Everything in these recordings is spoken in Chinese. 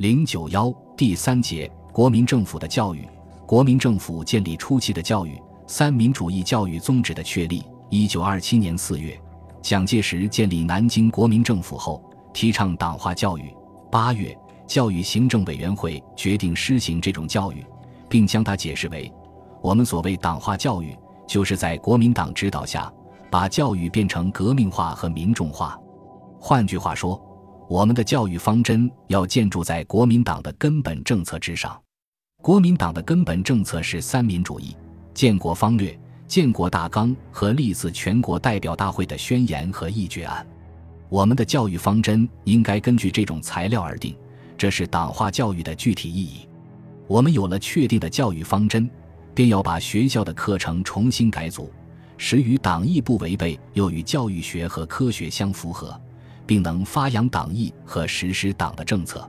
零九幺第三节国民政府的教育，国民政府建立初期的教育，三民主义教育宗旨的确立。一九二七年四月，蒋介石建立南京国民政府后，提倡党化教育。八月，教育行政委员会决定施行这种教育，并将它解释为：我们所谓党化教育，就是在国民党指导下，把教育变成革命化和民众化。换句话说。我们的教育方针要建筑在国民党的根本政策之上。国民党的根本政策是三民主义、建国方略、建国大纲和历次全国代表大会的宣言和议决案。我们的教育方针应该根据这种材料而定，这是党化教育的具体意义。我们有了确定的教育方针，便要把学校的课程重新改组，使与党意不违背，又与教育学和科学相符合。并能发扬党意和实施党的政策。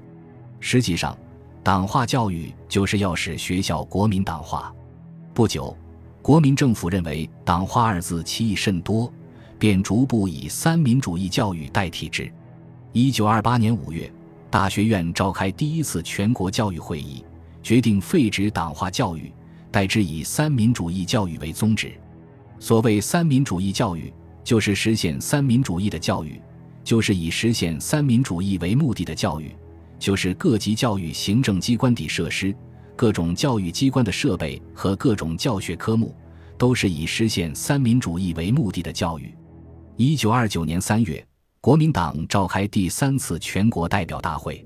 实际上，党化教育就是要使学校国民党化。不久，国民政府认为“党化”二字歧义甚多，便逐步以三民主义教育代替之。一九二八年五月，大学院召开第一次全国教育会议，决定废止党化教育，代之以三民主义教育为宗旨。所谓三民主义教育，就是实现三民主义的教育。就是以实现三民主义为目的的教育，就是各级教育行政机关的设施、各种教育机关的设备和各种教学科目，都是以实现三民主义为目的的教育。一九二九年三月，国民党召开第三次全国代表大会，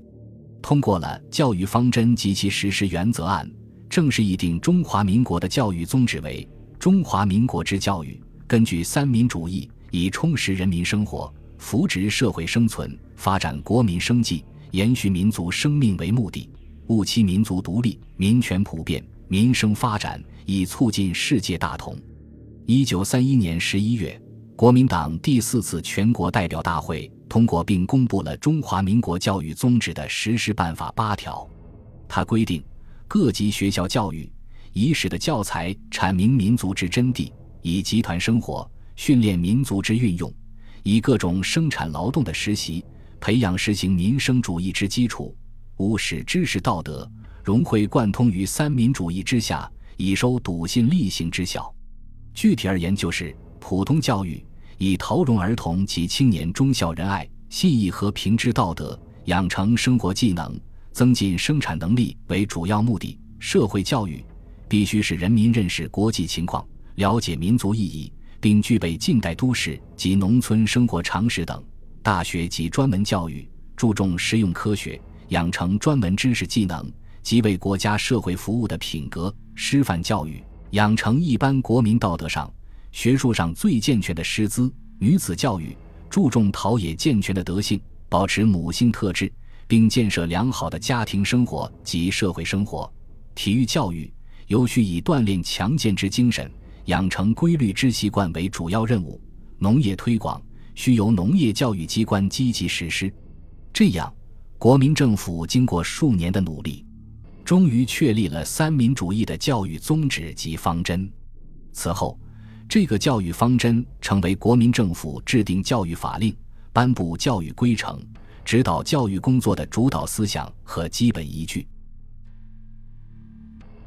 通过了《教育方针及其实施原则案》，正式议定中华民国的教育宗旨为：中华民国之教育，根据三民主义，以充实人民生活。扶植社会生存、发展国民生计、延续民族生命为目的，务期民族独立、民权普遍、民生发展，以促进世界大同。一九三一年十一月，国民党第四次全国代表大会通过并公布了《中华民国教育宗旨的实施办法》八条。它规定，各级学校教育以使的教材阐明民族之真谛，以集团生活训练民族之运用。以各种生产劳动的实习，培养实行民生主义之基础，务使知识道德融会贯通于三民主义之下，以收笃信力行之效。具体而言，就是普通教育以陶融儿童及青年忠孝仁爱、信义和平之道德，养成生活技能，增进生产能力为主要目的。社会教育必须使人民认识国际情况，了解民族意义。并具备近代都市及农村生活常识等。大学及专门教育注重实用科学，养成专门知识技能及为国家社会服务的品格。师范教育养成一般国民道德上、学术上最健全的师资。女子教育注重陶冶健全的德性，保持母性特质，并建设良好的家庭生活及社会生活。体育教育尤需以锻炼强健之精神。养成规律之习惯为主要任务，农业推广需由农业教育机关积极实施。这样，国民政府经过数年的努力，终于确立了三民主义的教育宗旨及方针。此后，这个教育方针成为国民政府制定教育法令、颁布教育规程、指导教育工作的主导思想和基本依据。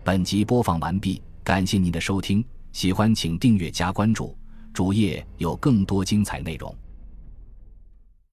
本集播放完毕，感谢您的收听。喜欢请订阅加关注，主页有更多精彩内容。